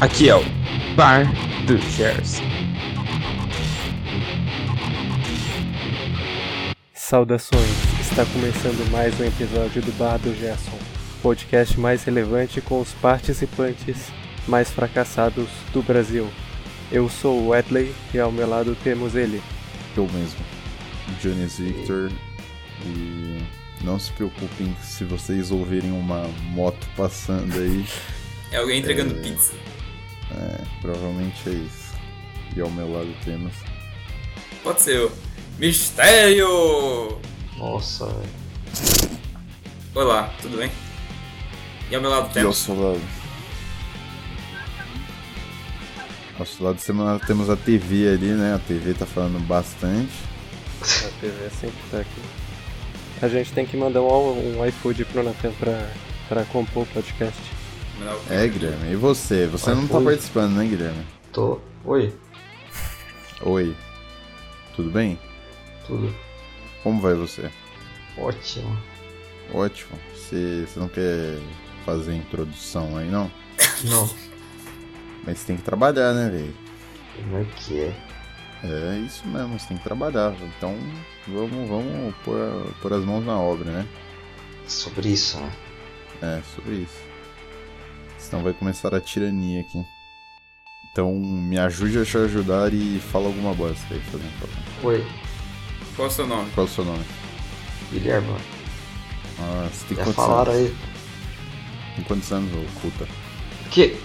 Aqui é o Bar do Shares. Saudações, está começando mais um episódio do Bar do Gerson, podcast mais relevante com os participantes mais fracassados do Brasil. Eu sou o Wetley e ao meu lado temos ele. Eu mesmo, Jones Victor. E não se preocupem se vocês ouvirem uma moto passando aí. É alguém entregando É. pizza. É, provavelmente é isso. E ao meu lado temos. Pode ser o Mistério! Nossa, velho. Olá, tudo bem? E ao meu lado E ao temos. seu lado. Ao seu lado temos- temos a TV ali, né? A TV tá falando bastante. A TV sempre tá aqui. A gente tem que mandar um, um iFood pro Nathan pra, pra compor o podcast. É, Guilherme. E você? Você não tá Oi. participando, né, Guilherme? Tô. Oi, Oi. Tudo bem? tudo Como vai você? ótimo. Ótimo. Você, você não quer fazer introdução aí, não? Não, Mas você tem que trabalhar, né, velho? como é que é? É isso mesmo, você tem que trabalhar. Então vamos, vamos pôr, pôr as mãos na obra, né? Sobre isso, né? É, sobre isso. Senão vai começar a tirania aqui. Então me ajude a te ajudar e fala alguma bosta aí, fazendo favor. Oi, Qual é o seu nome? Qual é o seu nome? Guilherme. Ah, você tem Já quantos falaram anos? aí. Tem quantos anos, ô puta? Que?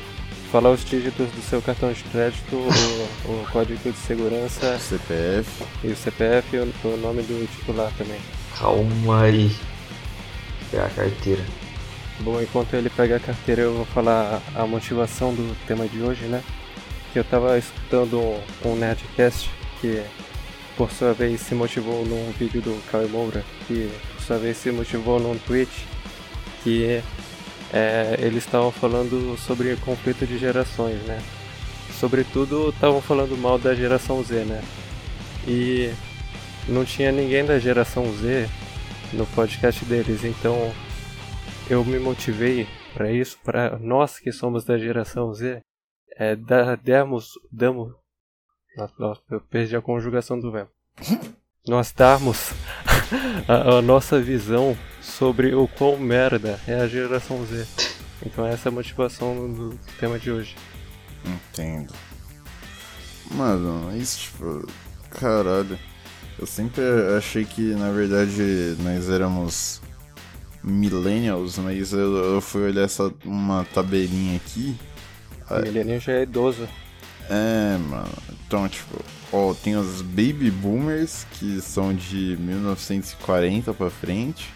Fala os dígitos do seu cartão de crédito, o, o código de segurança CPF. e o CPF e o, o nome do titular também. Calma aí. Pegar a carteira. Bom, enquanto ele pega a carteira, eu vou falar a motivação do tema de hoje, né? Que eu tava escutando um, um Nerdcast que, por sua vez, se motivou num vídeo do Cauê Moura, que, por sua vez, se motivou num tweet, que é, eles estavam falando sobre conflito de gerações, né? Sobretudo, estavam falando mal da geração Z, né? E não tinha ninguém da geração Z no podcast deles, então eu me motivei para isso, para nós que somos da geração Z, é, da, demos, damos, nossa, eu perdi a conjugação do verbo. Nós darmos a, a nossa visão sobre o quão merda é a geração Z. Então essa é a motivação do tema de hoje. Entendo. Mano, isso tipo. Caralho. Eu sempre achei que na verdade nós éramos millennials, mas eu, eu fui olhar essa uma tabelinha aqui. O milênio já é idoso. É, mano. Então, tipo, ó, tem os baby boomers que são de 1940 pra frente.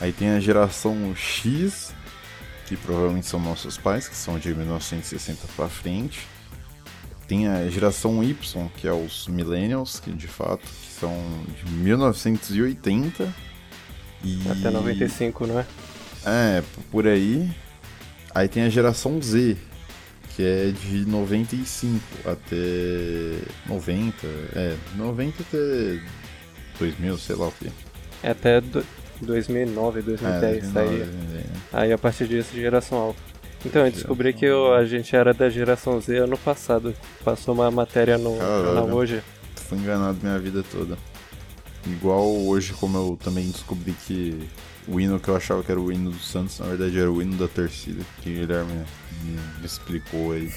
Aí tem a geração X, que provavelmente são nossos pais, que são de 1960 pra frente. Tem a geração Y, que é os millennials, que de fato que são de 1980 e Até 95, não é? é, por aí. Aí tem a geração Z, que é de 95 até 90. É, 90 até 2000, sei lá o que. É até do- 2009, 2010, é, aí, 2009, né? aí a partir disso geração alfa. Então, eu descobri que eu- a gente era da geração Z ano passado. Passou uma matéria no Caralho. jornal hoje. Fui enganado minha vida toda. Igual hoje, como eu também descobri que o hino que eu achava que era o hino do Santos, na verdade era o hino da torcida, que o Guilherme me, explicou aí.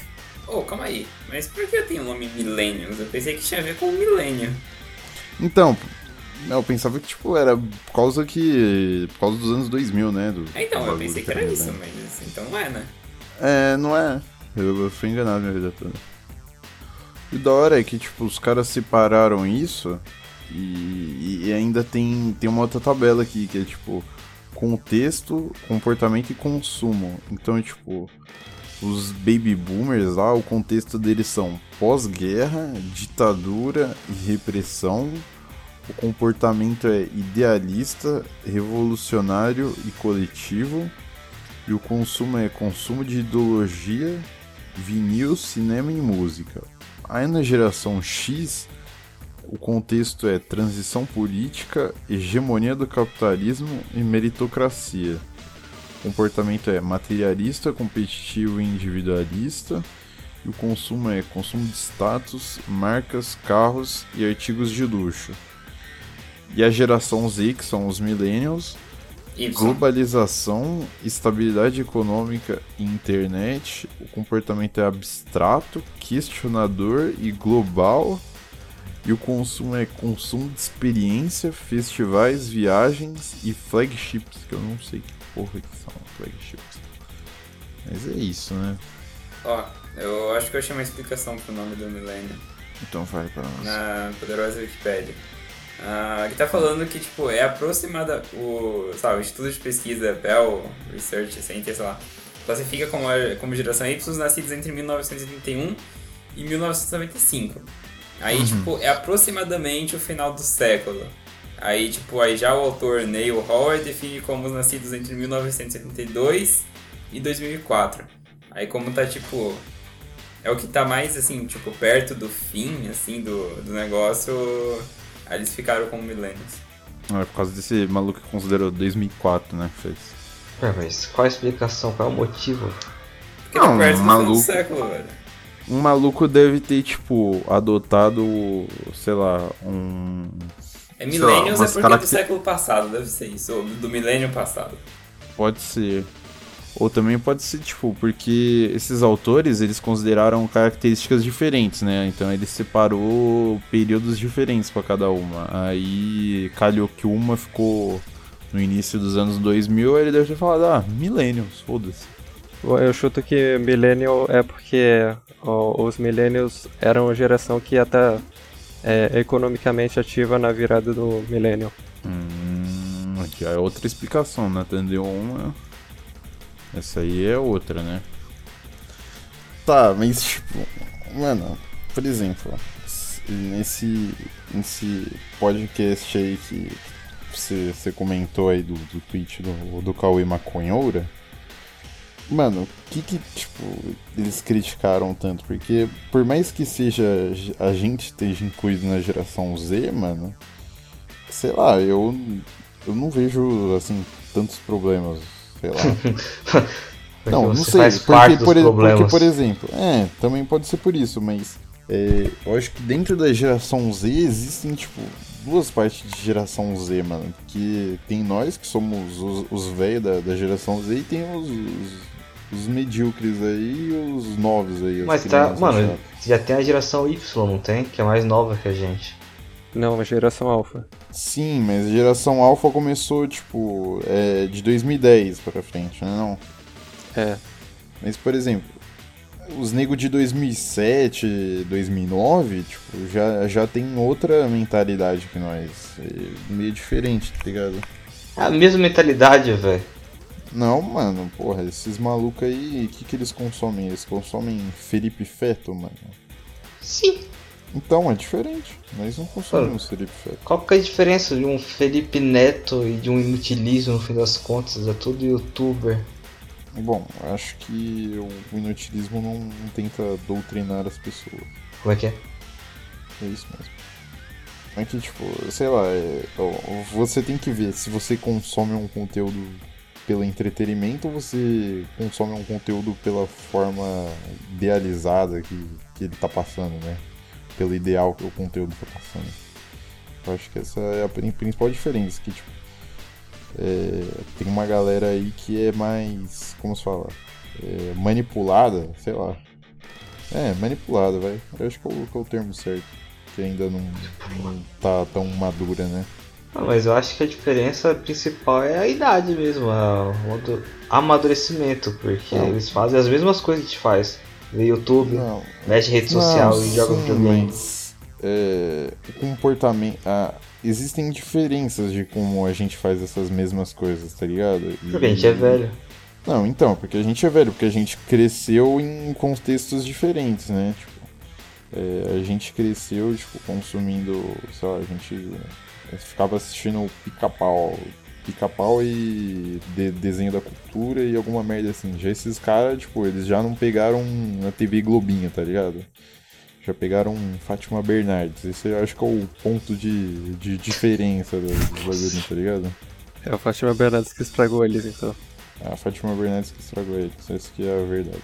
Ô, calma aí. Mas por que tem o nome Millennials? Eu pensei que tinha a ver com o milênio. Então, eu pensava que tipo era por causa que. por causa dos anos 2000, né? Do, É, então, eu pensei que era isso, mas então não é, né? É, não é. Eu, eu fui enganado minha vida toda. E da hora é que, tipo, os caras separaram isso e, e ainda tem, tem uma outra tabela aqui, que é tipo contexto, comportamento e consumo. Então, tipo, os baby boomers lá, o contexto deles são pós-guerra, ditadura e repressão. O comportamento é idealista, revolucionário e coletivo. E o consumo é consumo de ideologia, vinil, cinema e música. Aí na geração X, o contexto é transição política, hegemonia do capitalismo e meritocracia. comportamento é materialista, competitivo e individualista. E o consumo é consumo de status, marcas, carros e artigos de luxo. E a geração Z, que são os millennials, Y. globalização, estabilidade econômica e internet. O comportamento é abstrato, questionador e global. E o consumo é consumo de experiência, festivais, viagens e flagships, que eu não sei que porra que são flagships. Mas é isso, né? Ó, eu acho que eu achei uma explicação pro nome do milênio Então vai pra nós. na poderosa Wikipedia. Ah, que tá falando que, tipo, é aproximada o, sabe, o Instituto de Pesquisa Bell Research Center, sei lá, classifica como, como geração Y os nascidos entre 1931 e 1995. Aí, tipo, é aproximadamente o final do século. Aí, tipo, aí já o autor Neil Howard define como os nascidos entre 1972 e 2004. Aí como tá, tipo, é o que tá mais, assim, tipo, perto do fim, assim, do, do negócio, aí eles ficaram como milênios. É por causa desse maluco que considerou 2004, né? Fez. Ué, mas qual a explicação? Qual é o motivo? Porque Não, tá perto maluco. do século, velho. Um maluco deve ter, tipo, adotado, sei lá, um. É Sei lá, milênios é porque é do caracter- século passado, deve ser isso, ou do milênio passado. Pode ser. Ou também pode ser, tipo, porque esses autores, eles consideraram características diferentes, né? Então ele separou períodos diferentes pra cada uma. Aí calhou que uma ficou no início dos anos 2000, aí ele deve ter falado, ah, millennials, foda-se. Bom, Eu chuto que Millennial é porque ó, os Millennials eram a geração que ia estar é, economicamente ativa na virada do Millennial. Hum, aqui é outra explicação, né? Entendeu uma. Essa aí é outra, né? Tá, mas tipo, mano, por exemplo, nesse, nesse podcast aí que você, você comentou aí do, do tweet do, do Cauê Maconhoura, mano, o que que, tipo, eles criticaram tanto? Porque por mais que seja a gente esteja incluído na geração Z, mano, sei lá, eu, eu não vejo, assim, tantos problemas, sei lá. Não, não sei, porque, por, porque, por exemplo, é, também pode ser por isso, mas é, eu acho que dentro da geração Z existem, tipo, duas partes de geração Z, mano, que tem nós, que somos os, os velhos da, da geração Z, e tem os, os, os medíocres aí e os novos aí. as Mas tá, mano, chatas. já tem a geração Y, não tem? Que é mais nova que a gente. Não, a geração Alpha. Sim, mas a geração Alpha começou, tipo, é, de 2010 pra frente, né, não? É. Mas, por exemplo, os negros de 2007, 2009, tipo, já, já tem outra mentalidade que nós. É meio diferente, tá ligado? É a mesma mentalidade, velho. Não, mano, porra, esses malucos aí, o que, que eles consomem? Eles consomem Felipe Feto, mano. Sim. Então, é diferente. Nós não consomemos Felipe Feto. Qual que é a diferença de um Felipe Neto e de um inutilismo no fim das contas? É tudo youtuber. Bom, acho que o inutilismo não, tenta doutrinar as pessoas. Como é que é? É isso mesmo. É que, tipo, sei lá, é, você tem que ver se você consome um conteúdo pelo entretenimento ou você consome um conteúdo pela forma idealizada que, que ele tá passando, né? Pelo ideal que o conteúdo tá passando. Eu acho que essa é a pri- principal diferença, que, tipo, é, tem uma galera aí que é mais, como se fala, é, manipulada, sei lá. É, manipulada, vai. Eu acho que é o, que é o termo certo. Que ainda não, não tá tão madura, né? Ah, mas eu acho que a diferença principal é a idade mesmo, o amadu- amadurecimento, porque Não. eles fazem as mesmas coisas que a gente faz. Vê YouTube, Não, mexe em rede social e joga videogame. mas, é, o comportamento. ah, existem diferenças de como a gente faz essas mesmas coisas, tá ligado? E- Porque a gente é velho. Não, então, porque a gente é velho, porque a gente cresceu em contextos diferentes, né? Tipo, é, a gente cresceu, tipo, consumindo, sei lá, a gente é, ficava assistindo pica-pau. Pica-pau e de- desenho da cultura e alguma merda assim. Já esses caras, tipo, eles já não pegaram a TV Globinha, tá ligado? Já pegaram Fátima Bernardes. Esse eu acho que é o ponto de, de diferença do, do bagulho, tá ligado? É o Fátima Bernardes que estragou eles, então. A Fátima Bernardes que estragou ele, isso que é a verdade.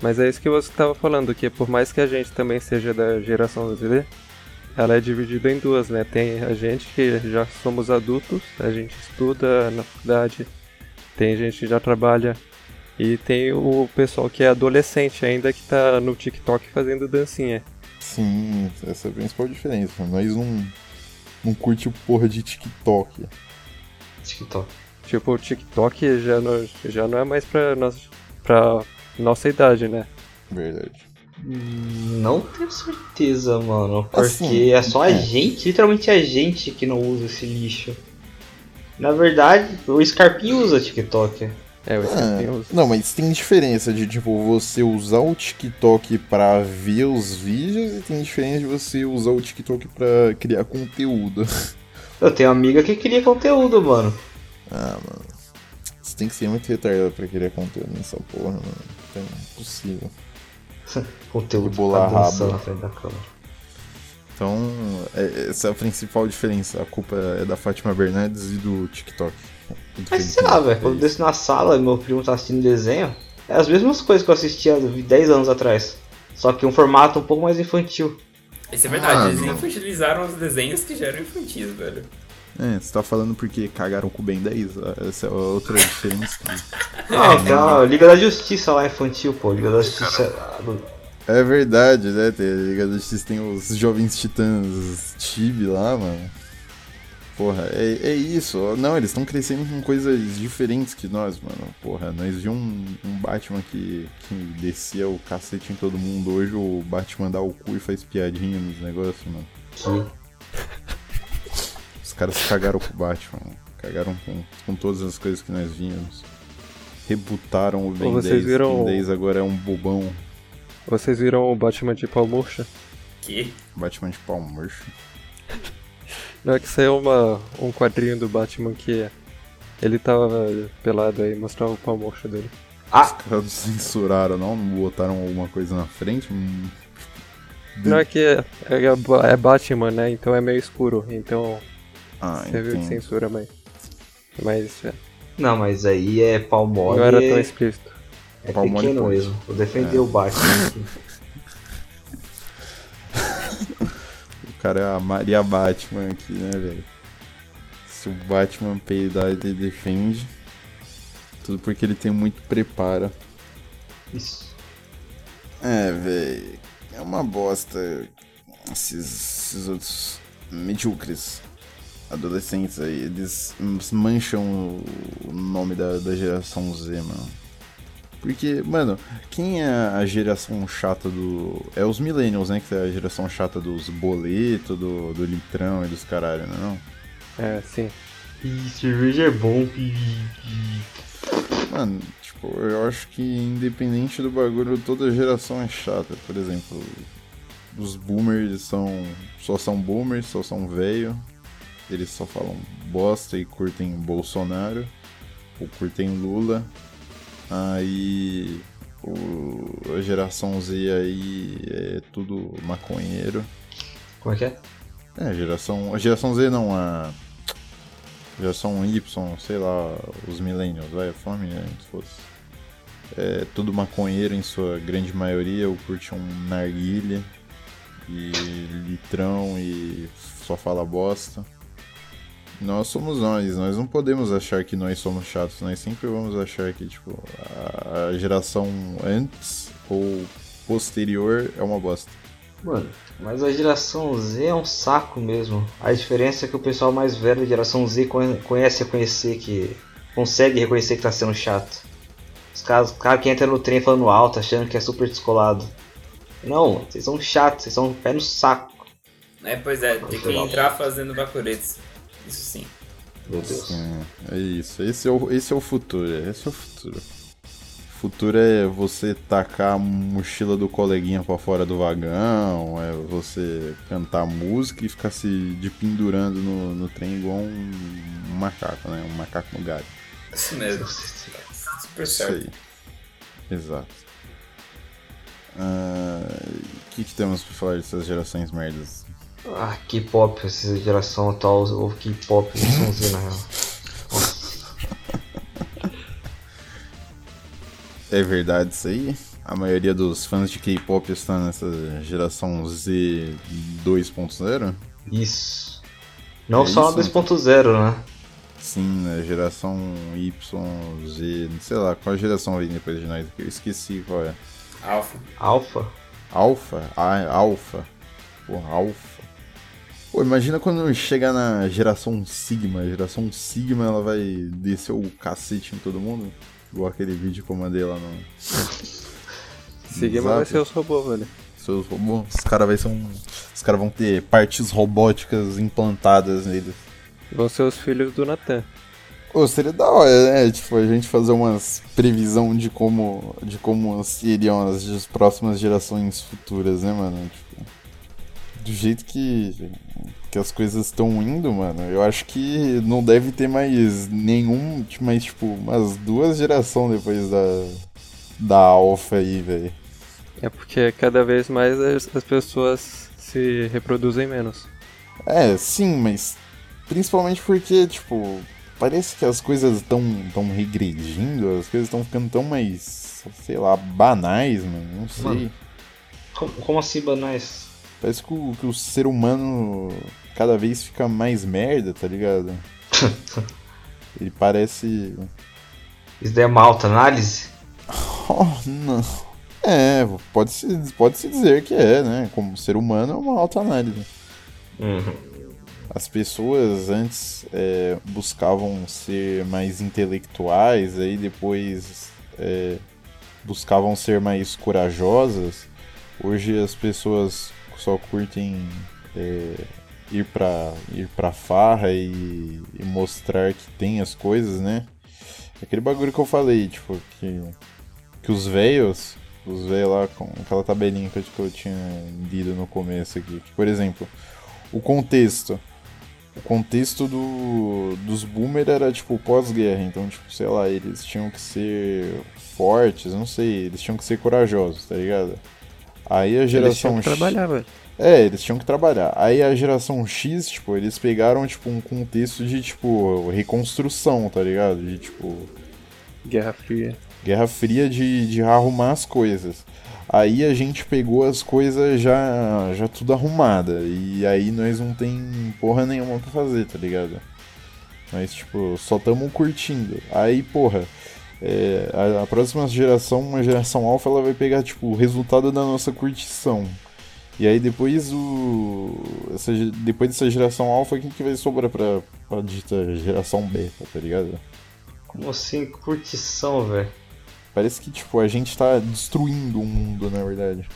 Mas é isso que você estava falando, que por mais que a gente também seja da geração Z, ela é dividida em duas, né? Tem a gente que já somos adultos, a gente estuda na faculdade, tem gente que já trabalha e tem o pessoal que é adolescente ainda que tá no TikTok fazendo dancinha. Sim, essa é a principal diferença. Nós não, não curte o porra de TikTok. TikTok. Tipo, o TikTok já não, já não é mais pra, nós, pra nossa idade, né? Verdade. Não tenho certeza, mano. Porque Assim, é só a é. gente, literalmente a gente que não usa esse lixo. Na verdade, o Scarpinho usa TikTok. É, o Ah, Scarpinho usa. não, mas tem diferença de tipo você usar o TikTok pra ver os vídeos e tem diferença de você usar o TikTok pra criar conteúdo. Eu tenho uma amiga que cria conteúdo, mano. Ah, mano. Você tem que ser muito retardado pra criar conteúdo nessa porra, mano. É impossível. Conteúdo Rebolar pra dançar rabo. na frente da câmera. Então, é- essa é a principal diferença. A culpa é da Fátima Bernardes e do TikTok. Do Mas Felipe sei lá, velho, é quando eu isso. desço na sala e meu primo tá assistindo desenho, é as mesmas coisas que eu assistia 10 anos atrás. Só que um formato um pouco mais infantil. Isso é verdade, Ah, eles não. infantilizaram os desenhos que já eram infantis, velho. É, você tá falando porque cagaram com o Ben 10? Essa é outra diferença. Não, tem a Liga da Justiça lá infantil, pô. Liga da Justiça. É verdade, né? Tem, Liga da Justiça tem os Jovens Titãs Tibi lá, mano. Porra, é, é isso. Não, eles estão crescendo com coisas diferentes que nós, mano. Porra, nós vimos um, um Batman que, que descia o cacete em todo mundo. Hoje o Batman dá o cu e faz piadinha nos negócios, mano. Que... Os caras cagaram com o Batman. Cagaram com, com todas as coisas que nós vimos. Rebutaram o Ben vocês 10. viram O Ben 10 agora é um bobão. Vocês viram o Batman de pau murcha? Que? Batman de pau murcho. Não é que saiu uma, um quadrinho do Batman que ele tava pelado aí, mostrava o pau murcho dele. Os Ah, caras censuraram, não? Não botaram alguma coisa na frente? Hum, Não é que é, é, é Batman, né? Então é meio escuro. Então Ah, você viu que censura, mas. Mas é, não, mas aí é pau mole. não era tão explícito. é Pau pequeno pode. mesmo. Vou defender É. o Batman. O cara é a Maria Batman aqui, né, velho? Se o Batman peidar, ele defende. Tudo porque ele tem muito preparo. Isso. É, velho. É uma bosta. Esses, esses outros medíocres adolescentes aí, eles mancham o nome da, da geração Z, mano. Porque, mano, quem é a geração chata do. É os Millennials, né? Que é a geração chata dos boletos, do, do litrão e dos caralho, não é? Não? É, sim. Ih, cerveja é bom. Mano, tipo, eu acho que independente do bagulho, toda geração é chata. Por exemplo, os boomers são. só são boomers, só são velho. Eles só falam bosta e curtem Bolsonaro. Ou curtem Lula. Aí. O, a geração Z aí é tudo maconheiro. Como é que é? É, a geração. A geração Z não, a. Geração Y, sei lá, os millennials, vai, fala millennials, fosse. É tudo maconheiro em sua grande maioria, ou curte um narguilha e litrão e só fala bosta. Nós somos nós, nós não podemos achar que nós somos chatos, nós sempre vamos achar que, tipo, a geração antes ou posterior é uma bosta. Mano, mas a geração Z é um saco mesmo. A diferença é que o pessoal mais velho da geração Z conhe- conhece reconhecer que. consegue reconhecer que tá sendo chato. Os caras cara que entra no trem falando alto, achando que é super descolado. Não, vocês são chatos, vocês são um pé no saco. É, pois é, tem que entrar fazendo bacuretes. Isso sim. Meu Deus. Sim, é isso. Esse é o, esse é o futuro. Esse é o futuro. O futuro é você tacar a mochila do coleguinha pra fora do vagão, é você cantar música e ficar se de pendurando no, no trem igual um, um macaco, né? Um macaco no galho. Isso mesmo. Super Isso certo. aí. Exato. Ah, O que, que temos pra falar dessas gerações merdas? Ah, K-pop, essa geração atual, ou K-pop, geração Z na real. É verdade isso aí? A maioria dos fãs de K-pop está nessa geração Z 2.0? Isso. Não É só isso, na 2.0, né? Sim, né? Geração Y, Z, sei lá, qual geração vem depois de nós? Eu esqueci qual é. Alpha. Alpha. Alpha? Ah, Alpha. Porra, Alpha. Pô, imagina quando chegar na geração Sigma. A geração Sigma ela vai descer o cacete em todo mundo. Igual aquele vídeo que eu mandei lá no. Sigma vai ser os robôs, velho. Seus robôs. Os caras um. Os caras vão ter partes robóticas implantadas neles. Vão ser os filhos do Natan. Pô, seria da hora, né? Tipo, a gente fazer umas previsão de como, de como seriam as, as próximas gerações futuras, né, mano? Tipo, do jeito que, que as coisas estão indo, mano, eu acho que não deve ter mais nenhum, tipo, mais, tipo, umas duas gerações depois da, da Alpha aí, velho. É porque cada vez mais as, as pessoas se reproduzem menos. É, sim, mas principalmente porque, tipo, parece que as coisas estão tão regredindo, as coisas estão ficando tão mais, sei lá, banais, mano, não sei. Mano. Como, como assim, banais? Parece que o, que o ser humano cada vez fica mais merda, tá ligado? Ele parece. Isso daí é uma alta análise? Oh, não. É, pode-se pode -se dizer que é, né? Como ser humano é uma autoanálise. Uhum. As pessoas antes é, buscavam ser mais intelectuais, aí depois é, buscavam ser mais corajosas. Hoje as pessoas só curtem é, ir pra ir pra farra e, e mostrar que tem as coisas, né? Aquele bagulho que eu falei, tipo, que, que os velhos, os velhos lá com aquela tabelinha que eu, que eu tinha lido no começo aqui, que, por exemplo, o contexto. O contexto do, dos boomer era tipo pós-guerra, então, tipo, sei lá, eles tinham que ser fortes, não sei, eles tinham que ser corajosos, tá ligado? Aí a Eles geração tinham que X- trabalhar, velho. é, eles tinham que trabalhar. Aí a geração X, tipo, eles pegaram, tipo, um contexto de, tipo, reconstrução, tá ligado? De, tipo, Guerra Fria. Guerra Fria de, de arrumar as coisas. Aí a gente pegou as coisas já, já tudo arrumada. E aí nós não tem porra nenhuma pra fazer, tá ligado? Nós, tipo, só tamo curtindo. Aí, porra, é, a, a próxima geração, uma geração alfa, ela vai pegar, tipo, o resultado da nossa curtição. E aí depois o. Essa, depois dessa geração alfa, o que, que vai sobrar pra, pra dita geração beta, tá ligado? Como assim? Curtição, velho. Parece que, tipo, a gente tá destruindo o mundo, na verdade.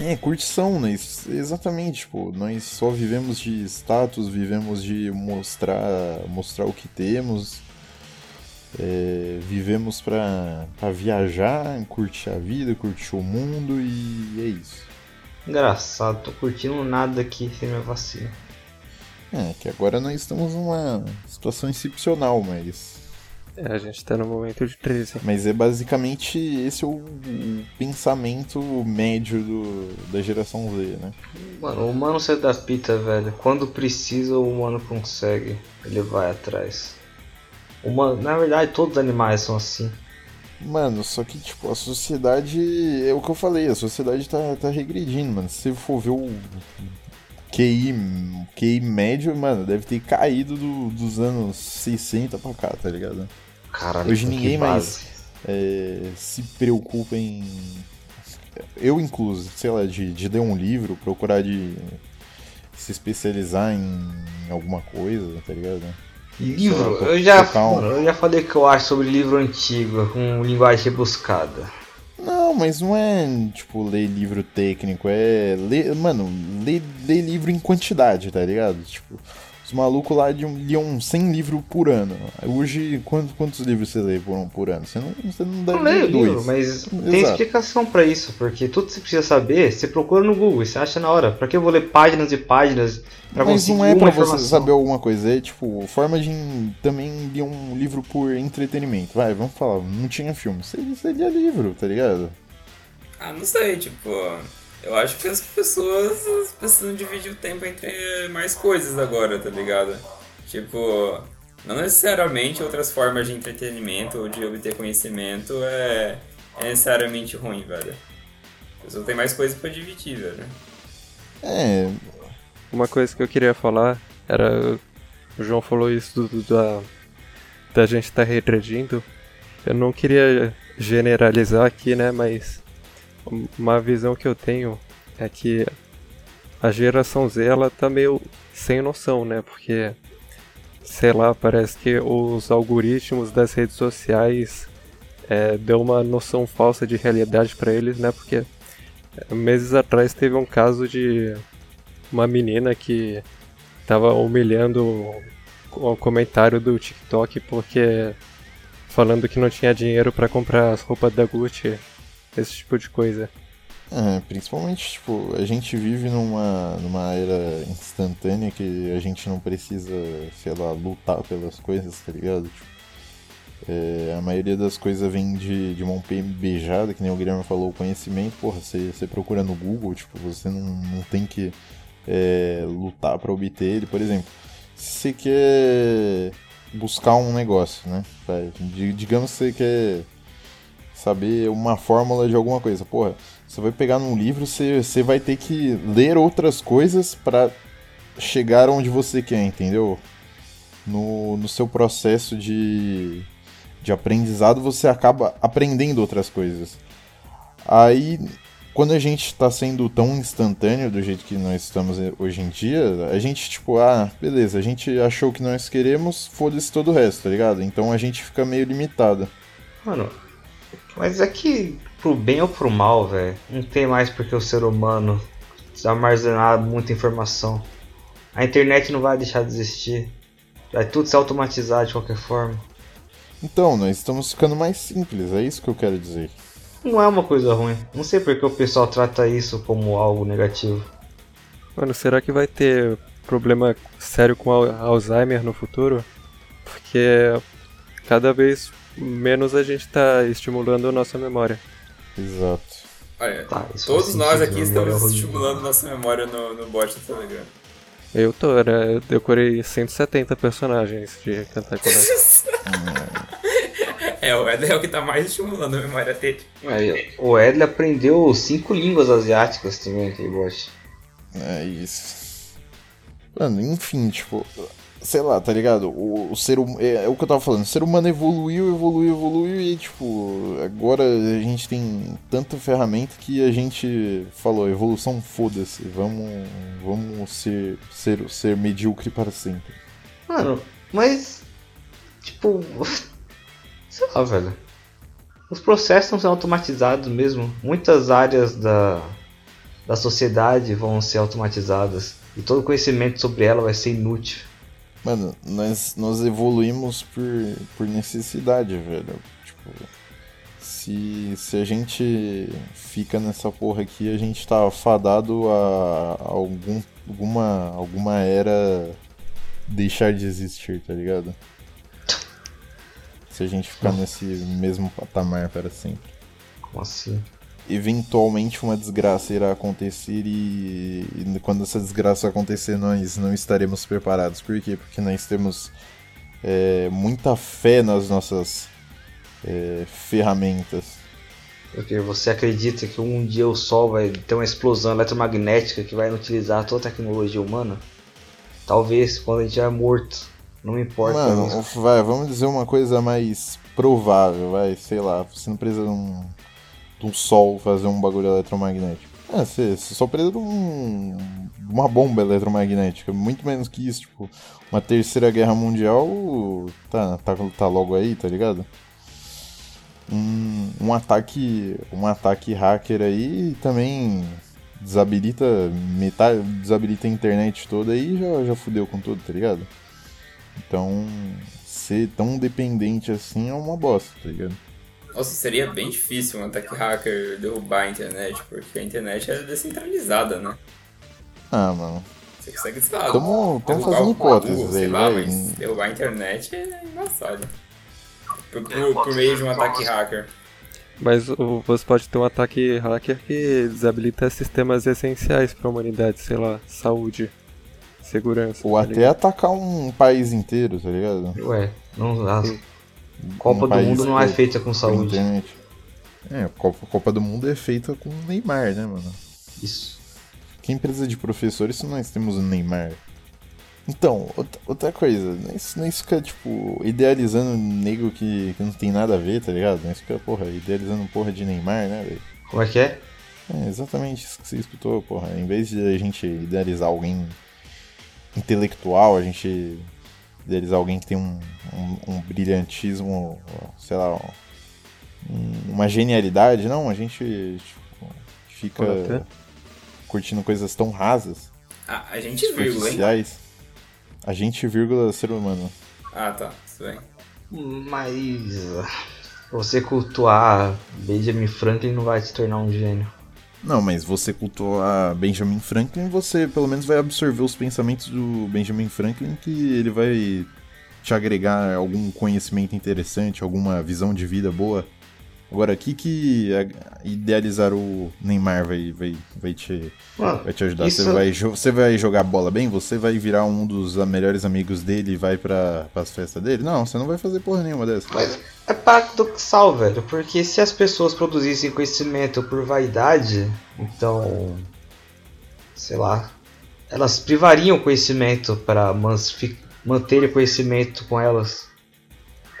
É, curtição, né? Exatamente, tipo, nós só vivemos de status, vivemos de mostrar, mostrar o que temos. É, vivemos pra, pra viajar, curtir a vida, curtir o mundo e é isso. Engraçado, tô curtindo nada aqui sem minha vacina. É, que agora nós estamos numa situação excepcional, mas É, a gente tá no momento de 13. Mas é basicamente esse é o, pensamento médio do, da geração Z, né? Mano, o humano se adapta, velho. Quando precisa, o humano consegue. Ele vai atrás. Humano, na verdade, todos os animais são assim. Mano, só que, tipo, a sociedade. É o que eu falei, a sociedade tá, tá regredindo, mano. Se você for ver o QI, QI médio, mano, deve ter caído do- dos anos 60 pra cá, tá ligado? Caralho, Hoje ninguém mais- é, se preocupa em. Eu incluso, sei lá, de, de ler um livro, procurar de se especializar em alguma coisa, tá ligado? Livro, eu já, eu já falei o que eu acho sobre livro antigo, com linguagem rebuscada. Não, mas não é, tipo, ler livro técnico, é ler, mano, ler, ler livro em quantidade, tá ligado? Tipo, malucos lá liam, liam 100 livros por ano. Hoje, quantos, quantos livros você lê por, por ano? Você não, você não deve Não leio ler dois. livro, mas tem Exato. explicação pra isso, porque tudo que você precisa saber, você procura no Google e você acha na hora. Pra que eu vou ler páginas e páginas pra Mas conseguir não é pra você saber alguma coisa, é tipo, forma de também ler um livro por entretenimento. Vai, vamos falar, não tinha filme. Você, você lia livro, tá ligado? Ah, não sei, tipo. Eu acho que as pessoas precisam dividir o tempo entre mais coisas agora, tá ligado? Tipo, não necessariamente outras formas de entretenimento ou de obter conhecimento é, é necessariamente ruim, velho. A pessoa tem mais coisa pra dividir, velho. É, Uma coisa que eu queria falar era. O João falou isso do, do- da, da gente estar regredindo. Eu não queria generalizar aqui, né? Mas uma visão que eu tenho é que a geração Z ela tá meio sem noção, né? Porque, sei lá, parece que os algoritmos das redes sociais é, deu uma noção falsa de realidade pra eles, né? Porque é, meses atrás teve um caso de uma menina que tava humilhando o comentário do TikTok porque falando que não tinha dinheiro pra comprar as roupas da Gucci, esse tipo de coisa. É, principalmente, tipo, a gente vive numa, numa era instantânea que a gente não precisa, sei lá, lutar pelas coisas, tá ligado? Tipo, é, a maioria das coisas vem de, de mão beijada, que nem o Guilherme falou, o conhecimento, porra, você, você procura no Google, tipo, você não, não tem que é, lutar pra obter ele, por exemplo. Se você quer buscar um negócio, né? Digamos que você quer saber uma fórmula de alguma coisa, porra, você vai pegar num livro, você, você vai ter que ler outras coisas pra chegar onde você quer, entendeu? No, no seu processo de, de aprendizado, você acaba aprendendo outras coisas. Aí, quando a gente está sendo tão instantâneo do jeito que nós estamos hoje em dia, a gente, tipo, ah, beleza, a gente achou que nós queremos, foda-se todo o resto, tá ligado? Então a gente fica meio limitado. Mano, mas é que pro bem ou pro mal, velho, não tem mais porque o ser humano precisa armazenar muita informação. A internet não vai deixar de existir. Vai tudo se automatizar de qualquer forma. Então, nós estamos ficando mais simples, é isso que eu quero dizer. Não é uma coisa ruim. Não sei porque o pessoal trata isso como algo negativo. Mano, será que vai ter problema sério com al- Alzheimer no futuro? Porque cada vez menos a gente tá estimulando a nossa memória. Exato. Olha, Tá, todos nós aqui memória estamos é estimulando nossa memória no, no bot do Telegram. Eu tô, né? Eu decorei 170 personagens de Cantar Conecta. É, o Eder é o que tá mais estimulando a memória dele. Aí, o Edley aprendeu cinco línguas asiáticas também, aquele bot. É isso. Mano, enfim, tipo, sei lá, tá ligado? O, o ser hum- é, é o que eu tava falando, o ser humano evoluiu, evoluiu, evoluiu e tipo, agora a gente tem tanta ferramenta que a gente falou, evolução foda-se, vamos vamos ser ser ser medíocre para sempre. Mano, mas. Tipo. Sei lá, velho. Os processos estão sendo automatizados mesmo. Muitas áreas da, da sociedade vão ser automatizadas. E todo conhecimento sobre ela vai ser inútil. Mano, nós, nós evoluímos por, por necessidade, velho. Tipo, se, se a gente fica nessa porra aqui, a gente tá fadado a, a algum, alguma, alguma era deixar de existir, tá ligado? Se a gente ficar nesse mesmo patamar para sempre. Como assim? Eventualmente uma desgraça irá acontecer e, e quando essa desgraça acontecer nós não estaremos preparados. Por quê? Porque nós temos é, muita fé nas nossas é, ferramentas. Porque você acredita que um dia o Sol vai ter uma explosão eletromagnética que vai utilizar toda a tecnologia humana? Talvez quando a gente estiver morto. Não importa. Mano, isso. vai, vamos dizer uma coisa mais provável, vai, sei lá, você não precisa de um, um sol fazer um bagulho eletromagnético. É, você, você só precisa de um, uma bomba eletromagnética, muito menos que isso, tipo, uma terceira guerra mundial tá, tá, tá logo aí, tá ligado? Um, um ataque um ataque hacker aí também desabilita metade, desabilita a internet toda aí já, já fudeu com tudo, tá ligado? Então, ser tão dependente assim é uma bosta, tá ligado? Nossa, seria bem difícil um ataque hacker derrubar a internet, porque a internet é descentralizada, né? Ah, mano. Você consegue, sei lá, Tamo- tamo derrubar fazendo o hipóteses aí, lá, mas derrubar a internet é embaçado. Por, por- por meio de um ataque hacker. Mas você pode ter um ataque hacker que desabilita sistemas essenciais para a humanidade, sei lá, saúde, segurança. Ou tá até ligado? atacar um país inteiro, tá ligado? Ué, não, Um Copa do Mundo não é feita com saúde. internet. É, a Copa, Copa do Mundo é feita com Neymar, né, mano? Isso. Quem precisa de professores se nós temos o Neymar? Então, outra, outra coisa, nós, nós fica, tipo, idealizando um nego que, que não tem nada a ver, tá ligado? Nós fica, porra, idealizando porra de Neymar, né, velho? Como é que é? É exatamente isso que você escutou, porra. Em vez de a gente idealizar alguém intelectual, a gente idealizar alguém que tem um, um, um brilhantismo, sei lá, um- uma genialidade, não, a gente tipo, fica curtindo coisas tão rasas, Ah, a gente vírgula, hein? A gente, vírgula, ser humano. Ah, tá. Tudo bem. Mas. Você cultuar Benjamin Franklin não vai te tornar um gênio. Não, mas você cultou a Benjamin Franklin, você pelo menos vai absorver os pensamentos do Benjamin Franklin, que ele vai te agregar algum conhecimento interessante, alguma visão de vida boa. Agora, aqui que a- idealizar o Neymar vai, vai, vai, te, Mano, vai te ajudar. Isso- Você, vai, jo- você vai jogar bola bem? Você vai virar um dos melhores amigos dele e vai para as festas dele? Não, você não vai fazer porra nenhuma dessa. Mas é paradoxal, velho, porque se as pessoas produzissem conhecimento por vaidade, então. sei lá. Elas privariam o conhecimento para manter o conhecimento com elas.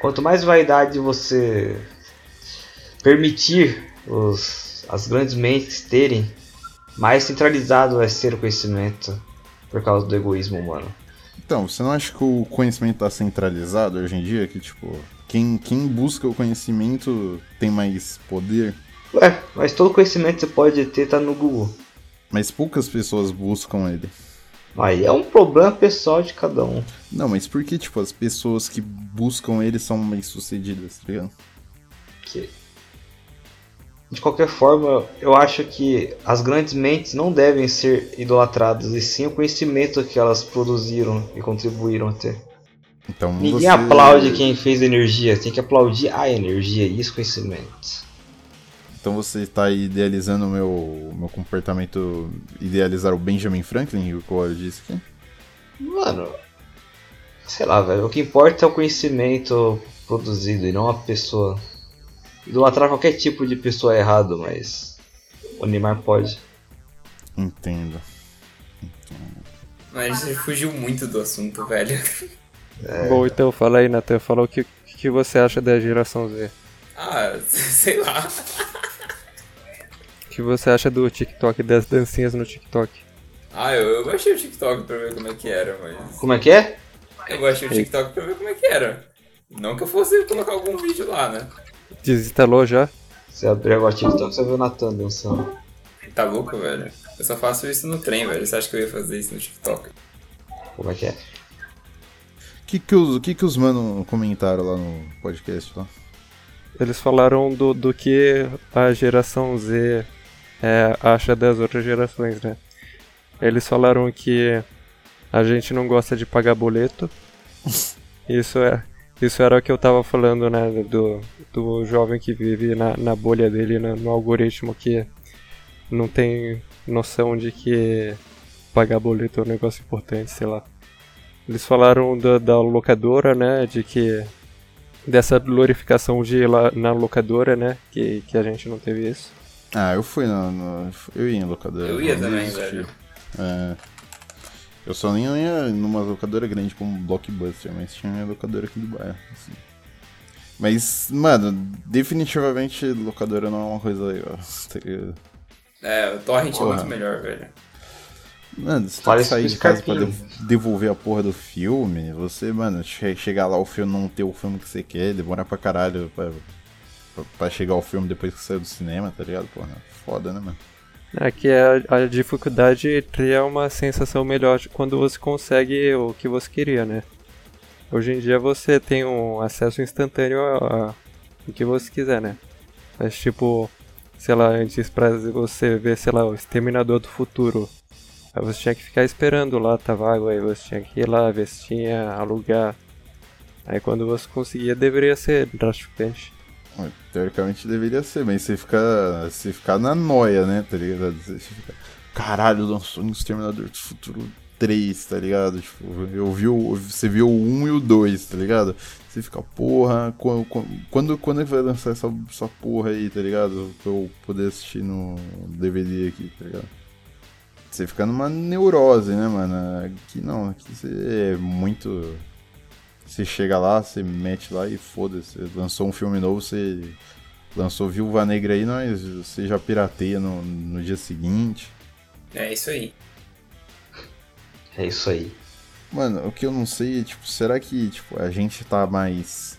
Quanto mais vaidade você permitir os, as grandes mentes terem, mais centralizado vai ser o conhecimento por causa do egoísmo humano. Então, você não acha que o conhecimento tá centralizado hoje em dia? Que, tipo, quem, quem busca o conhecimento tem mais poder? Ué, mas todo conhecimento que você pode ter tá no Google. Mas poucas pessoas buscam ele. Aí é um problema pessoal de cada um. Não, mas por que, tipo, as pessoas que buscam ele são mais sucedidas, tá ligado? Que... De qualquer forma, eu acho que as grandes mentes não devem ser idolatradas, e sim o conhecimento que elas produziram e contribuíram a ter. Então, Ninguém você- aplaude quem fez energia, tem que aplaudir a energia e os conhecimentos. Então você tá idealizando o meu, meu comportamento, idealizar o Benjamin Franklin, o que eu disse aqui? Mano, sei lá, velho, o que importa é o conhecimento produzido e não a pessoa. Idolatrar qualquer tipo de pessoa é errado, mas o Neymar pode. Entendo. Mas a gente fugiu muito do assunto, velho. Bom, então fala aí, Nathan. Fala o que, que você acha da geração Z. Ah, sei lá. O que você acha do TikTok, das dancinhas no TikTok? Ah, eu, eu baixei o TikTok pra ver como é que era, mas. Como é que é? Eu baixei o TikTok pra ver como é que era. Não que eu fosse colocar algum vídeo lá, né? Desinstalou já? Você abrir agora o TikTok, você ver o Natan dançando. Tá louco, velho? Eu só faço isso no trem, velho. Você acha que eu ia fazer isso no TikTok? Como é que é? O que que os, que que os mano comentaram lá no podcast lá? Eles falaram do, do que a geração Z é, acha das outras gerações, né? Eles falaram que a gente não gosta de pagar boleto. Isso é. Isso era o que eu tava falando, né? Do, do jovem que vive na, na bolha dele, né, no algoritmo que não tem noção de que pagar boleto é um negócio importante, sei lá. Eles falaram da, da locadora, né? De que dessa glorificação de ir lá na locadora, né? Que, que a gente não teve isso. Ah, eu fui na. eu ia em locadora. Eu ia também, velho. É. Eu só nem ia numa locadora grande como Blockbuster, mas tinha minha locadora aqui do bairro. assim. Mas, mano, definitivamente locadora não é uma coisa legal. tá ligado? É, o Torrent é Porra. muito melhor, velho. Mano, você tem Fala que isso sair de casa pra devolver a porra do filme. Você, mano, che- chegar lá o filme não ter o filme que você quer, demorar pra caralho pra, pra, pra chegar o filme depois que saiu do cinema, tá ligado? Porra, foda, né, mano? É que a, a dificuldade de criar uma sensação melhor de quando você consegue o que você queria, né? Hoje em dia você tem um acesso instantâneo a, a o que você quiser, né? Mas tipo, sei lá, antes pra você ver, sei lá, o Exterminador do Futuro. Aí você tinha que ficar esperando lá, tá vago, aí você tinha que ir lá, ver se tinha, alugar. Aí quando você conseguia, deveria ser gratificante. Teoricamente deveria ser, mas você fica, você fica na noia, né, tá ligado? Você fica, caralho, lançou um Exterminador do Futuro 3, tá ligado? Tipo, eu vi o, você viu o 1 e o 2, tá ligado? Você fica, porra, quando, quando, quando vai lançar essa, essa porra aí, tá ligado? Pra eu poder assistir no DVD aqui, tá ligado? Você fica numa neurose, né, mano? Aqui não, aqui você é muito. Você chega lá, você mete lá e foda-se. Lançou um filme novo, você lançou Viúva Negra aí, nós, você já pirateia no, no dia seguinte. É isso aí. É isso aí. Mano, o que eu não sei é, tipo, será que tipo, a gente tá mais.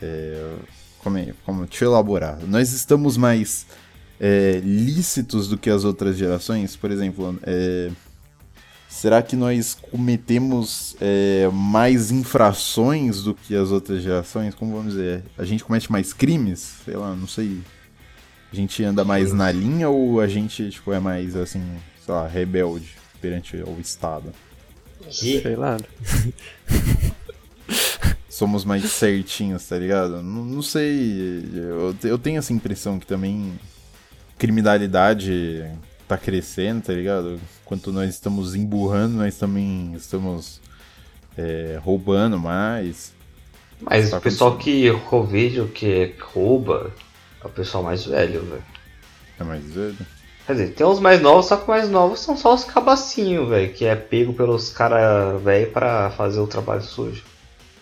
É, como, é, como, deixa eu elaborar. Nós estamos mais é, lícitos do que as outras gerações? Por exemplo, é, será que nós cometemos é, mais infrações do que as outras gerações? Como vamos dizer? A gente comete mais crimes? Sei lá, não sei. A gente anda mais na linha ou a gente tipo, é mais, assim, sei lá, rebelde perante o Estado? Que? Sei lá. Somos mais certinhos, tá ligado? Não, não sei. Eu, eu tenho essa impressão que também criminalidade tá crescendo, tá ligado? Enquanto nós estamos emburrando, nós também estamos é, roubando mais. Mas tá o pessoal que eu vejo que rouba é o pessoal mais velho, velho. É mais velho? Quer dizer, tem uns mais novos, só que mais novos são só os cabacinhos, velho, que é pego pelos caras velho para fazer o trabalho sujo.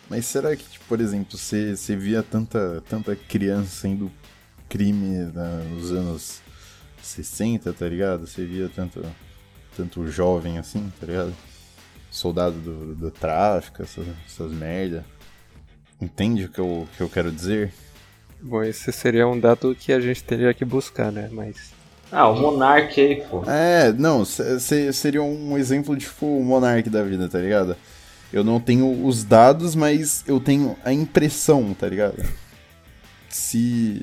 Mas será que, tipo, por exemplo, você, via tanta, tanta criança sendo crime né, nos anos 60, tá ligado? Você via tanto, tanto jovem assim, tá ligado? Soldado do, do tráfico, essas, essas merda. Entende o que eu, que eu quero dizer? Bom, esse seria um dado que a gente teria que buscar, né? Mas ah, o Monark aí, pô. É, não, seria um exemplo de tipo o Monark da vida, tá ligado? Eu não tenho os dados, mas eu tenho a impressão, tá ligado? Se,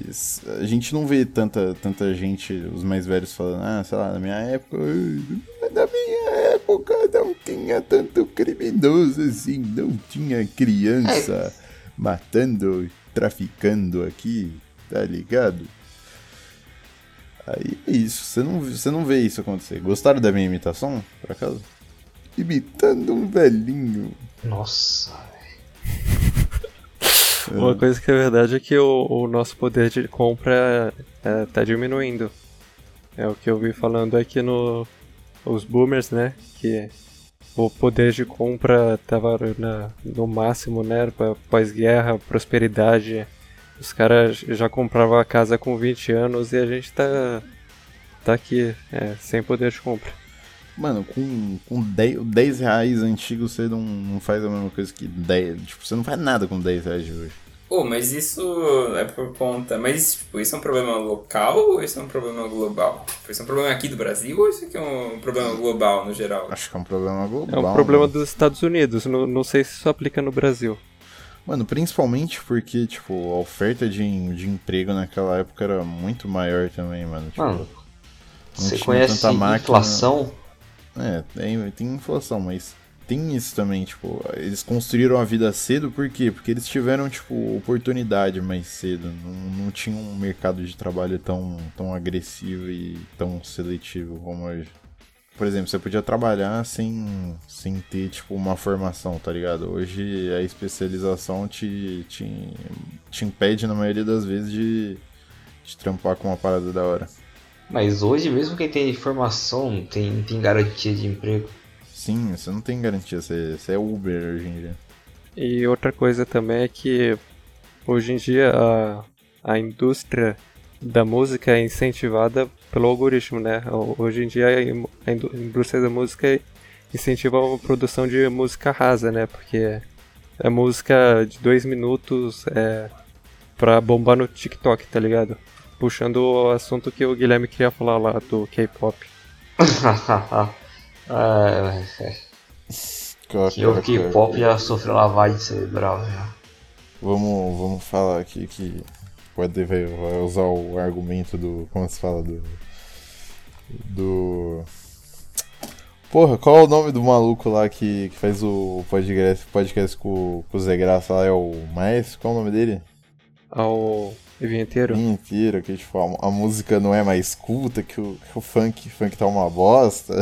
a gente não vê tanta, tanta gente, os mais velhos falando, ah, sei lá, na minha época, na minha época não tinha tanto criminoso assim, não tinha criança é. matando, traficando aqui, tá ligado? Aí é isso, você não, você não vê isso acontecer. Gostaram da minha imitação, por acaso? Imitando um velhinho. Nossa, Uma coisa que é verdade é que o, o nosso poder de compra é, tá diminuindo. É o que eu vi falando aqui no os boomers, né? Que o poder de compra tava na, no máximo, né? Pós-guerra, prosperidade os caras já compravam a casa com 20 anos e a gente tá, tá aqui, é, sem poder de compra. Mano, com, com 10, 10 reais antigos você não, não faz a mesma coisa que 10. Tipo, você não faz nada com 10 reais de hoje. Pô, oh, mas isso é por conta. Mas tipo, isso é um problema local ou isso é um problema global? Tipo, isso é um problema aqui do Brasil ou isso aqui é um problema global no geral? Acho que é um problema global. É um problema dos Estados Unidos. Não, não sei se isso aplica no Brasil. Mano, principalmente porque, tipo, a oferta de, de emprego naquela época era muito maior também, mano. Tipo, mano, você conhece máquina... inflação? É, tem, tem inflação, mas tem isso também, tipo, eles construíram a vida cedo, por quê? Porque eles tiveram, tipo, oportunidade mais cedo, não, não tinha um mercado de trabalho tão, tão agressivo e tão seletivo como hoje por exemplo, você podia trabalhar sem, sem ter, tipo, uma formação, tá ligado? Hoje a especialização te, te, te impede, na maioria das vezes, de, de trampar com uma parada da hora. Mas hoje, mesmo quem tem formação, tem, tem garantia de emprego. Sim, você não tem garantia, você, você é Uber hoje em dia. E outra coisa também é que hoje em dia a, a indústria da música é incentivada pelo algoritmo, né? Hoje em dia a indústria da música incentiva a produção de música rasa, né? Porque é música de dois minutos é, pra bombar no TikTok, tá ligado? Puxando o assunto que o Guilherme queria falar lá do K-pop. é, é. Que o K-pop já sofreu lavagem cerebral já. Vamos, vamos falar aqui que pode vai, usar o argumento do. Como se fala? Do. Do. Porra, qual é o nome do maluco lá que, que faz o podcast, podcast com, com o Zé Graça lá? É o Maestro? Qual é o nome dele? Ah, o Vinheteiro. Vinheteiro, que tipo, a, a, música não é mais culta, que o, que o funk, o funk tá uma bosta.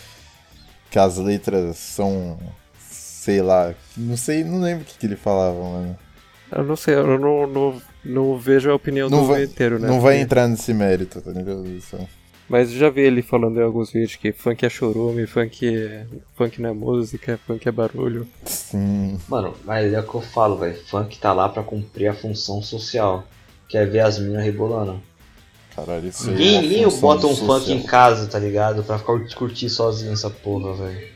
que as letras são sei lá. Não sei, não lembro o que, que ele falava, mano. Eu não sei, eu não, não, não vejo a opinião Não do vai, inteiro, né? não vai Porque- entrar nesse mérito, tá ligado? Isso. Mas já vi ele falando em alguns vídeos que funk é chorume, funk, funk não é música, funk é barulho. Sim. Mano, mas é o que eu falo, velho. Funk tá lá pra cumprir a função social. Que é ver as minas rebolando. Caralho, isso aí é Ninguém, função bota um social. funk em casa, tá ligado? Pra ficar curtir sozinho essa porra, velho.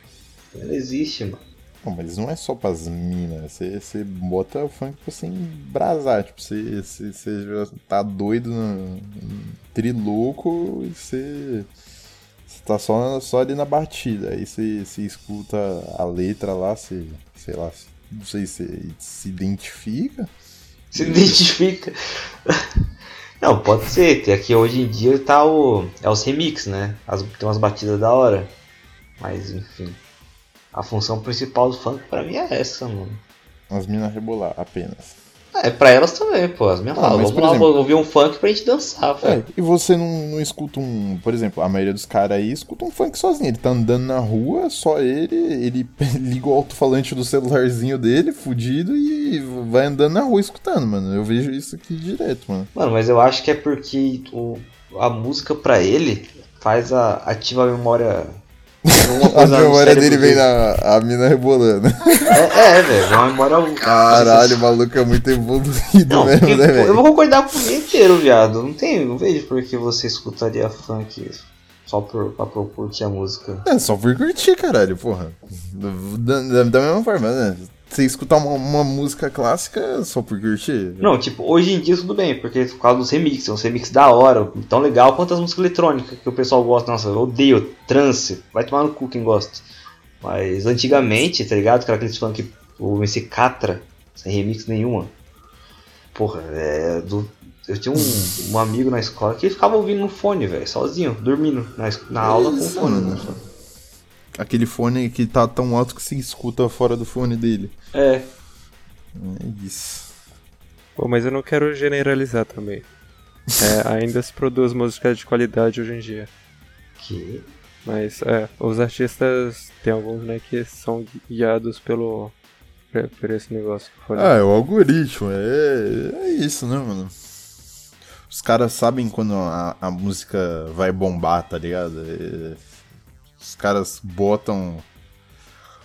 Não existe, mano. Não, mas não é só pras minas. Você, você bota o funk pra você embrasar. Tipo, você, você, já tá doido, no, trilouco e você, você tá só, só ali na batida. Aí você, escuta a letra lá, você, sei lá, não sei se se identifica. Se identifica. Não, pode ser. Tem aqui hoje em dia tá o. É os remix, né? As, tem umas batidas da hora. Mas enfim. A função principal do funk pra mim é essa, mano. As minas rebolar apenas. É, pra elas também, pô. As minhas Ah, falam, vamos lá exemplo- ouvir um funk pra gente dançar, É, velho. e você não, não escuta um. Por exemplo, a maioria dos caras aí escuta um funk sozinho. Ele tá andando na rua, só ele, ele liga o alto-falante do celularzinho dele, fudido, e vai andando na rua escutando, mano. Eu vejo isso aqui direto, mano. Mano, mas eu acho que é porque o, a música pra ele faz a ativa a memória. A memória dele vem na a mina rebolando. É, é, velho. Uma memória. Caralho, o maluco é muito evoluído Não, mesmo, porque, né, pô, eu velho? vou concordar com o dia inteiro, viado. Não tem, não vejo por que você escutaria funk só por, pra por curtir a música. É só por curtir, caralho, porra. Da, da- da mesma forma, né? Você escutar uma, uma música clássica só por curtir. Não, tipo, hoje em dia tudo bem, porque por causa dos remixes, são os remixes da hora, tão legal quanto as músicas eletrônicas que o pessoal gosta. Nossa, eu odeio trance, vai tomar no cu quem gosta. Mas antigamente, tá ligado? Que era aqueles funk, o MC Catra, sem remix nenhuma. Porra, é. Do, eu tinha um, um amigo na escola que ficava ouvindo no fone, velho, sozinho, dormindo na, na aula com o fone. mano. Aquele fone que tá tão alto que se escuta fora do fone dele. É, É isso. Pô, mas eu não quero generalizar também. É, ainda se produz música de qualidade hoje em dia. que. Mas é, os artistas tem alguns né, que são guiados pelo por- esse negócio que foi. Ah, é o algoritmo, é, é isso, né, mano? Os caras sabem quando a, a música vai bombar, tá ligado? É, os caras botam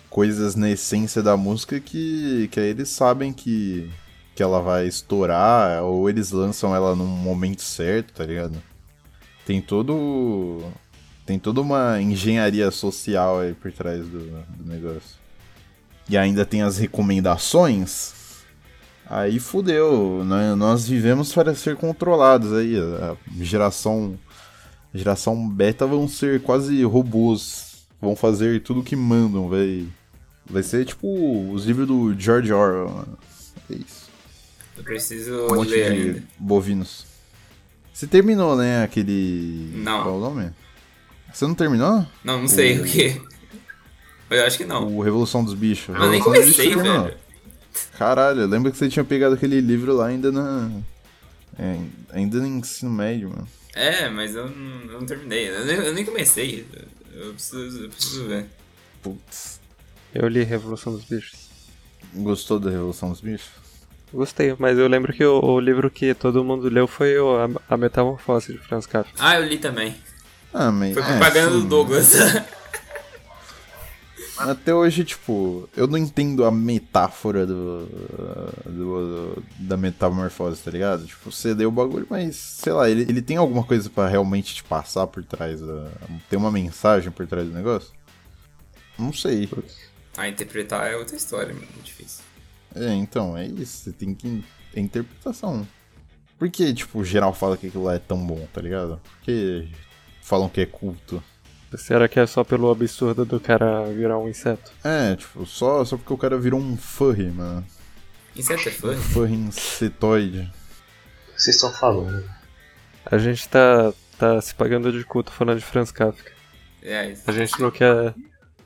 coisas na essência da música que, que aí eles sabem que, que ela vai estourar, ou eles lançam ela num momento certo, tá ligado? Tem todo. Tem toda uma engenharia social aí por trás do, do negócio. E ainda tem as recomendações. Aí fudeu, né? nós vivemos para ser controlados aí. A geração geração beta vão ser quase robôs. Vão fazer tudo que mandam, vai vai ser tipo os livros do George Orwell. mano. É isso. Eu preciso Um monte ler de ainda. bovinos. Você terminou, né, aquele Não. qual é o nome? Você não terminou? Não, não sei o que. Eu acho que não. O Revolução dos Bichos. Eu nem Revolução comecei, velho. Caralho, eu lembro que você tinha pegado aquele livro lá ainda na. é, ainda no ensino médio, mano. É, mas eu não, eu não terminei. Eu nem, eu nem comecei. Eu preciso, eu preciso ver. Putz. Eu li Revolução dos Bichos. Gostou da Revolução dos Bichos? Gostei, mas eu lembro que o, o livro que todo mundo leu foi o, a, a Metamorfose de Franz Kafka. Ah, eu li também. Ah, mas. Foi é, propaganda sim. do Douglas. Até hoje, tipo, eu não entendo a metáfora do, do- da metamorfose, tá ligado? Tipo, você lê o bagulho, mas, sei lá, ele, ele tem alguma coisa pra realmente te passar por trás da... Tem uma mensagem por trás do negócio? Não sei. ah, interpretar é outra história, mano. É difícil. É, então, é isso. Você tem que... É interpretação. Por que, tipo, geral fala que aquilo lá é tão bom, tá ligado? Porque falam que é culto. Será que é só pelo absurdo do cara virar um inseto? É, tipo, só, só porque o cara virou um furry, mano. Inseto é? Furry insetoide. O que vocês estão falando? A gente tá, tá se pagando de culto falando de Franz Kafka. É, isso. A gente não quer.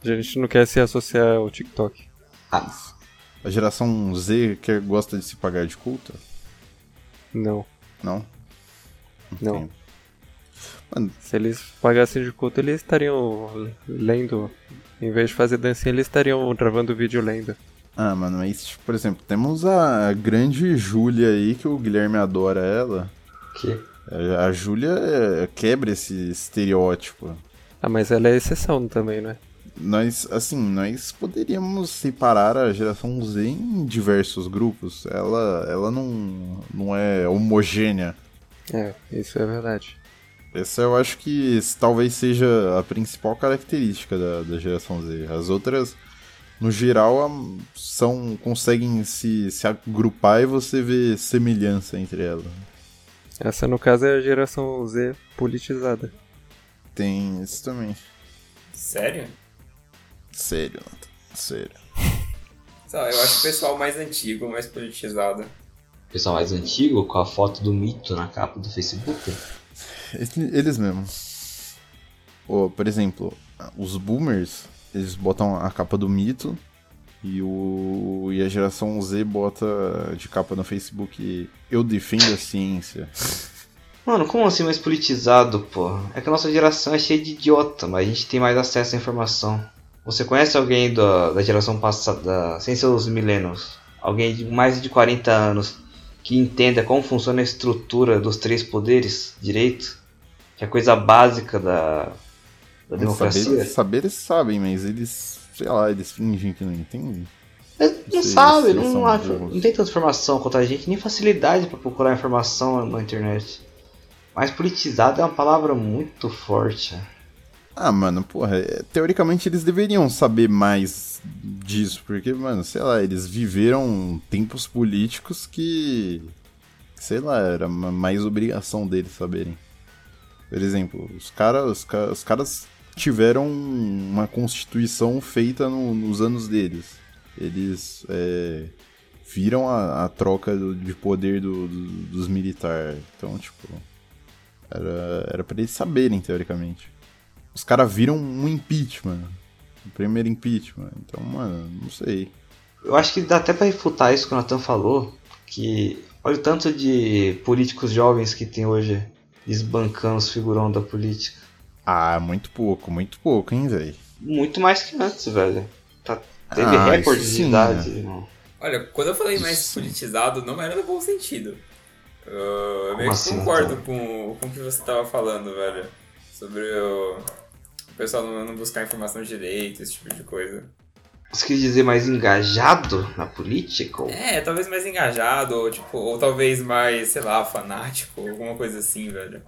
A gente não quer se associar ao TikTok. Ah, A geração Z que gosta de se pagar de culto? Não. Não? Não. Entendo. Mano, Se eles pagassem de culto, eles estariam lendo Em vez de fazer dancinha, eles estariam gravando vídeo lendo. Ah, mano, mas, tipo, por exemplo, temos a grande Júlia aí, que o Guilherme adora ela. Que? A a Júlia é, quebra esse estereótipo. Ah, mas ela é exceção também, né? Nós, assim, nós poderíamos separar a geração Z em diversos grupos. Ela, ela não, não é homogênea. É, isso é verdade. Essa eu acho que talvez seja a principal característica da, da geração Z. As outras, no geral, são conseguem se, se agrupar e você vê semelhança entre elas. Essa, no caso, é a geração Z politizada. Tem isso também. Sério? Sério, Nathan. Sério. Sei lá, eu acho o pessoal mais antigo, mais politizado. Pessoal mais antigo, com a foto do mito na capa do Facebook. Ele- Eles mesmos. Ô, por exemplo, os boomers, eles botam a capa do mito e, o, e a geração Z bota de capa no Facebook Eu defendo a ciência. Mano, como assim mais politizado, pô? É que a nossa geração é cheia de idiota, mas a gente tem mais acesso à informação. Você conhece alguém da, da geração passada, sem seus milênios? Alguém de mais de 40 anos que entenda como funciona a estrutura dos três poderes direito? Que é a coisa básica da, da democracia? Saber, saber eles sabem, mas eles, sei lá, eles fingem que não entendem. Eles não Vocês- sabe, vocês não, acha- burros. não tem tanta informação quanto a gente, nem facilidade pra procurar informação na internet. Mas politizado é uma palavra muito forte. Ah, mano, porra, é, teoricamente eles deveriam saber mais disso, porque, mano, sei lá, eles viveram tempos políticos que, sei lá, era ma- mais obrigação deles saberem. Por exemplo, os caras, os, ca- os caras tiveram uma constituição feita no- nos anos deles. Eles é, viram a, a troca do- de poder do- do- dos militares. Então, tipo, era, era pra eles saberem, teoricamente. Os caras viram um impeachment. O primeiro impeachment. Então, mano, não sei. Eu acho que dá até pra refutar isso que o Nathan falou, que olha o tanto de políticos jovens que tem hoje desbancando os figurão da política. Ah, muito pouco, muito pouco, hein, velho. Muito mais que antes, velho. Tá, teve Ah, recorde de idade. né? Olha, quando eu falei mais Isso. politizado, não era no bom sentido. Eu, meio que assim, concordo então? com, com o que você tava falando, velho. Sobre o pessoal não, não buscar informação direito, esse tipo de coisa. Você quer dizer mais engajado na política? ou- É, talvez mais engajado, ou tipo, ou talvez mais, sei lá, fanático, alguma coisa assim, velho.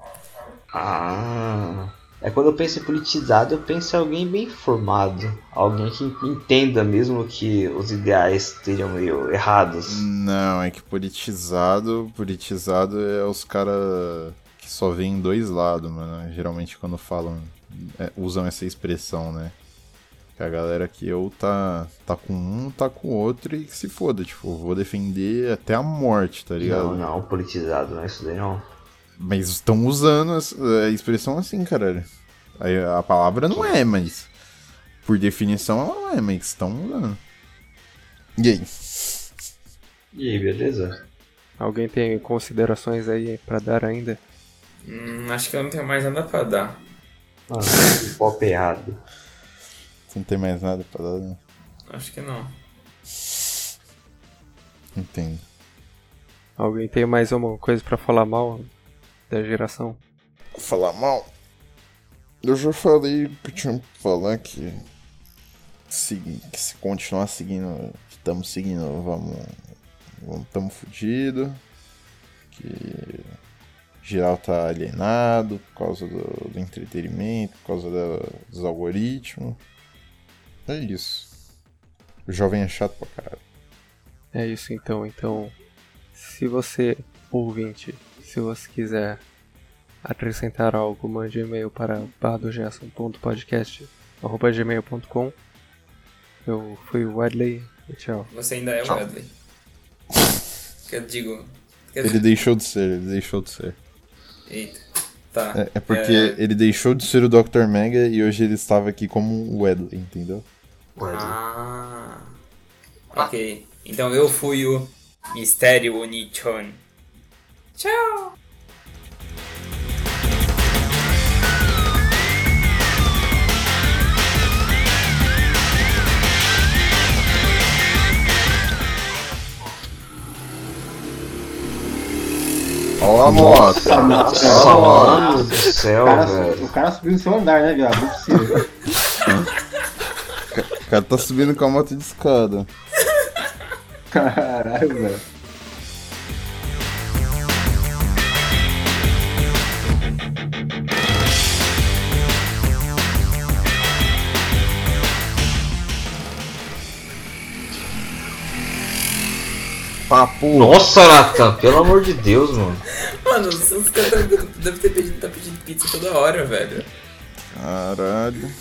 Ah. É quando eu penso em politizado, eu penso em alguém bem formado. Alguém que entenda mesmo que os ideais estejam meio errados. Não, é que politizado, politizado é os caras só veem dois lados, mano. Geralmente quando falam, é, usam essa expressão, né? Que a galera que ou tá, tá com um, tá com o outro e que se foda, tipo, vou defender até a morte, tá ligado? Não, não, politizado, não é isso daí não. Mas estão usando essa- a expressão assim, caralho. Aí A palavra não é, mas. Por definição ela não é, mas estão usando. E aí? E aí, beleza? Alguém tem considerações aí pra dar ainda? Hum, acho que eu não tenho mais nada pra dar. Que pop errado. Você não tem mais nada pra dar, né? Acho que não. Entendo. Alguém tem mais uma coisa pra falar mal da geração? Falar mal? Eu já falei o que eu tinha pra falar que. segui- que se continuar seguindo. Estamos seguindo, vamos. vamos tamo fudido. Que. Geral tá alienado por causa do, do entretenimento, por causa da- dos algoritmos. É isso. O jovem é chato pra caralho. É isso então. Então, se você, ouvinte, se você quiser acrescentar algo, mande um e-mail para bardogerson.podcast.gmail.com Eu fui o Wedley e tchau. Você ainda é o. Wesley. Que eu digo. Ele deixou de ser, ele deixou de ser. Eita. Tá. É, é porque ele deixou de ser o Dr. Mega e hoje ele estava aqui como o Wedley, entendeu? Ah. Ok. Então eu fui o Mistério Onichon. Tchau! Ó a moto. Nossa, Nossa, mano do O céu, cara, velho. o cara subiu no seu andar, né, viado? Não é possível. O cara tá subindo com a moto de escada. Caralho, velho. Papo. Nossa, Natan, pelo amor de Deus, mano. Mano, os, caras devem ter pedido, tá pedindo pizza toda hora, velho. Caralho.